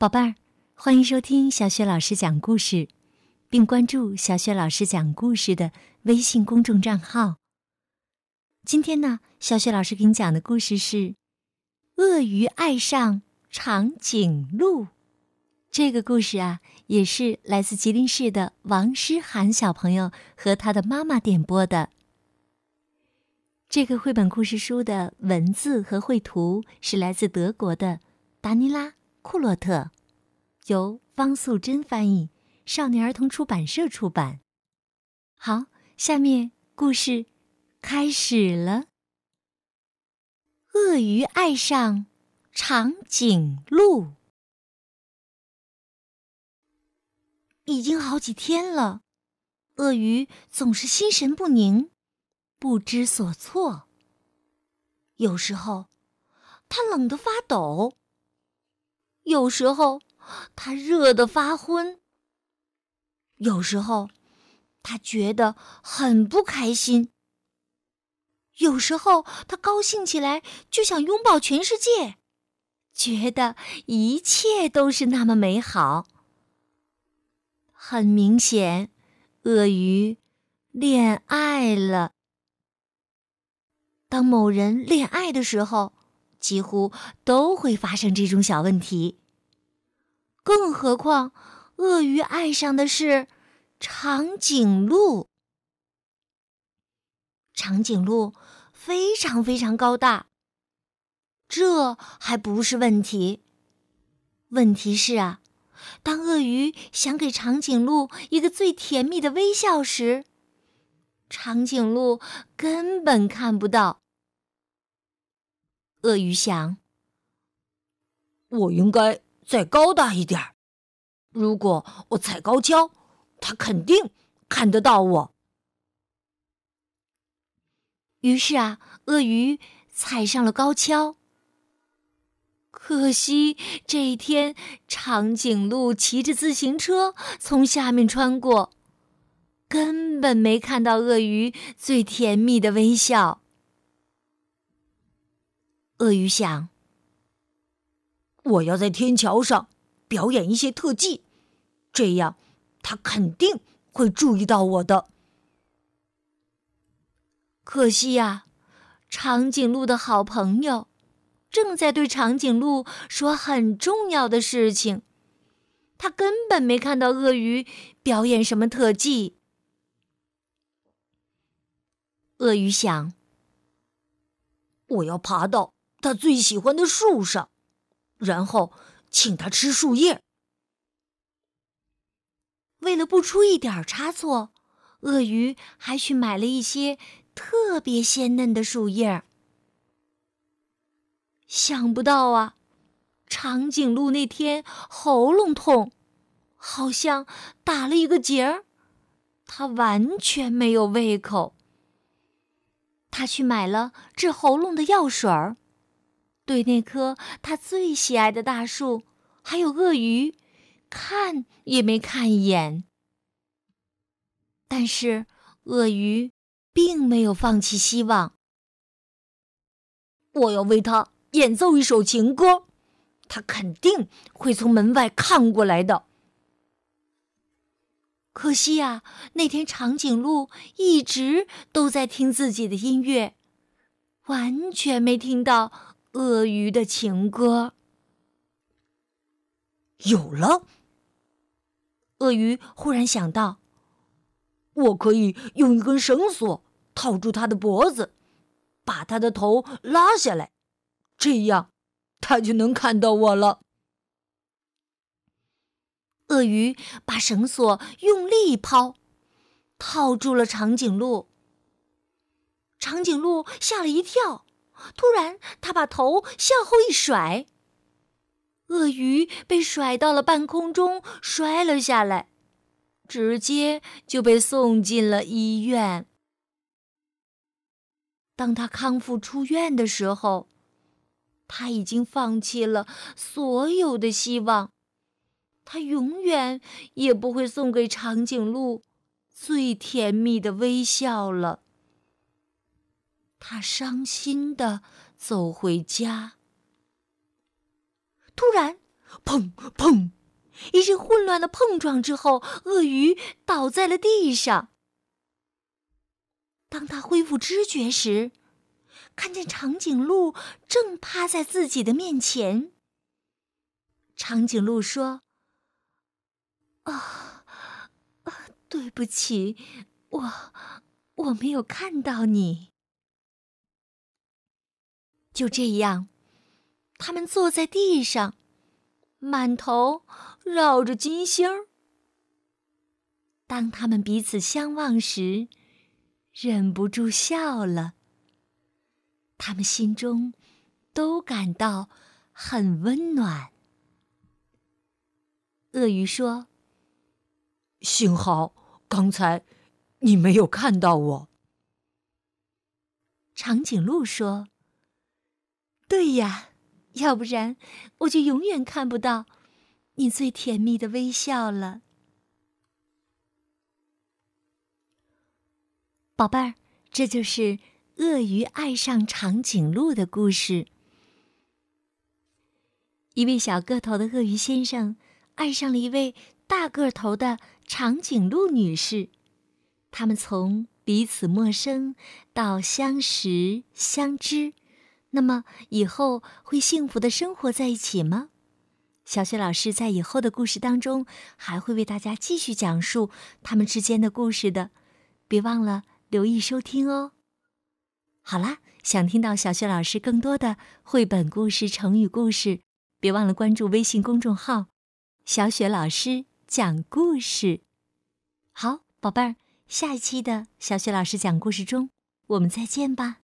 宝贝儿，欢迎收听小雪老师讲故事，并关注小雪老师讲故事的微信公众账号。今天呢，小雪老师给你讲的故事是《鳄鱼爱上长颈鹿》。这个故事啊，也是来自吉林市的王诗涵小朋友和他的妈妈点播的。这个绘本故事书的文字和绘图是来自德国的达尼拉·库洛特，由方素珍翻译，少年儿童出版社出版。好，下面故事开始了。鳄鱼爱上长颈鹿，已经好几天了，鳄鱼总是心神不宁。不知所措。有时候，他冷得发抖；有时候，他热得发昏；有时候，他觉得很不开心；有时候，他高兴起来就想拥抱全世界，觉得一切都是那么美好。很明显，鳄鱼恋爱了。当某人恋爱的时候，几乎都会发生这种小问题。更何况，鳄鱼爱上的是长颈鹿。长颈鹿非常非常高大，这还不是问题。问题是啊，当鳄鱼想给长颈鹿一个最甜蜜的微笑时，长颈鹿根本看不到。鳄鱼想：“我应该再高大一点如果我踩高跷，他肯定看得到我。”于是啊，鳄鱼踩上了高跷。可惜这一天，长颈鹿骑着自行车从下面穿过。根本没看到鳄鱼最甜蜜的微笑。鳄鱼想：“我要在天桥上表演一些特技，这样他肯定会注意到我的。”可惜呀，长颈鹿的好朋友正在对长颈鹿说很重要的事情，他根本没看到鳄鱼表演什么特技。鳄鱼想：“我要爬到他最喜欢的树上，然后请他吃树叶。”为了不出一点差错，鳄鱼还去买了一些特别鲜嫩的树叶。想不到啊，长颈鹿那天喉咙痛，好像打了一个结儿，它完全没有胃口。他去买了治喉咙的药水儿，对那棵他最喜爱的大树，还有鳄鱼，看也没看一眼。但是鳄鱼并没有放弃希望。我要为他演奏一首情歌，他肯定会从门外看过来的。可惜呀，那天长颈鹿一直都在听自己的音乐，完全没听到鳄鱼的情歌。有了，鳄鱼忽然想到，我可以用一根绳索套住它的脖子，把它的头拉下来，这样它就能看到我了。鳄鱼把绳索用力一抛，套住了长颈鹿。长颈鹿吓了一跳，突然，他把头向后一甩，鳄鱼被甩到了半空中，摔了下来，直接就被送进了医院。当他康复出院的时候，他已经放弃了所有的希望。他永远也不会送给长颈鹿最甜蜜的微笑了。他伤心的走回家。突然，砰砰！一阵混乱的碰撞之后，鳄鱼倒在了地上。当他恢复知觉时，看见长颈鹿正趴在自己的面前。长颈鹿说：“啊啊，对不起，我我没有看到你。”就这样，他们坐在地上，满头绕着金星儿。当他们彼此相望时，忍不住笑了。他们心中都感到很温暖。鳄鱼说：“幸好刚才你没有看到我。”长颈鹿说。对呀，要不然我就永远看不到你最甜蜜的微笑了，宝贝儿。这就是鳄鱼爱上长颈鹿的故事。一位小个头的鳄鱼先生爱上了一位大个头的长颈鹿女士，他们从彼此陌生到相识相知。那么以后会幸福的生活在一起吗？小雪老师在以后的故事当中还会为大家继续讲述他们之间的故事的，别忘了留意收听哦。好啦，想听到小雪老师更多的绘本故事、成语故事，别忘了关注微信公众号“小雪老师讲故事”。好，宝贝儿，下一期的小雪老师讲故事中，我们再见吧。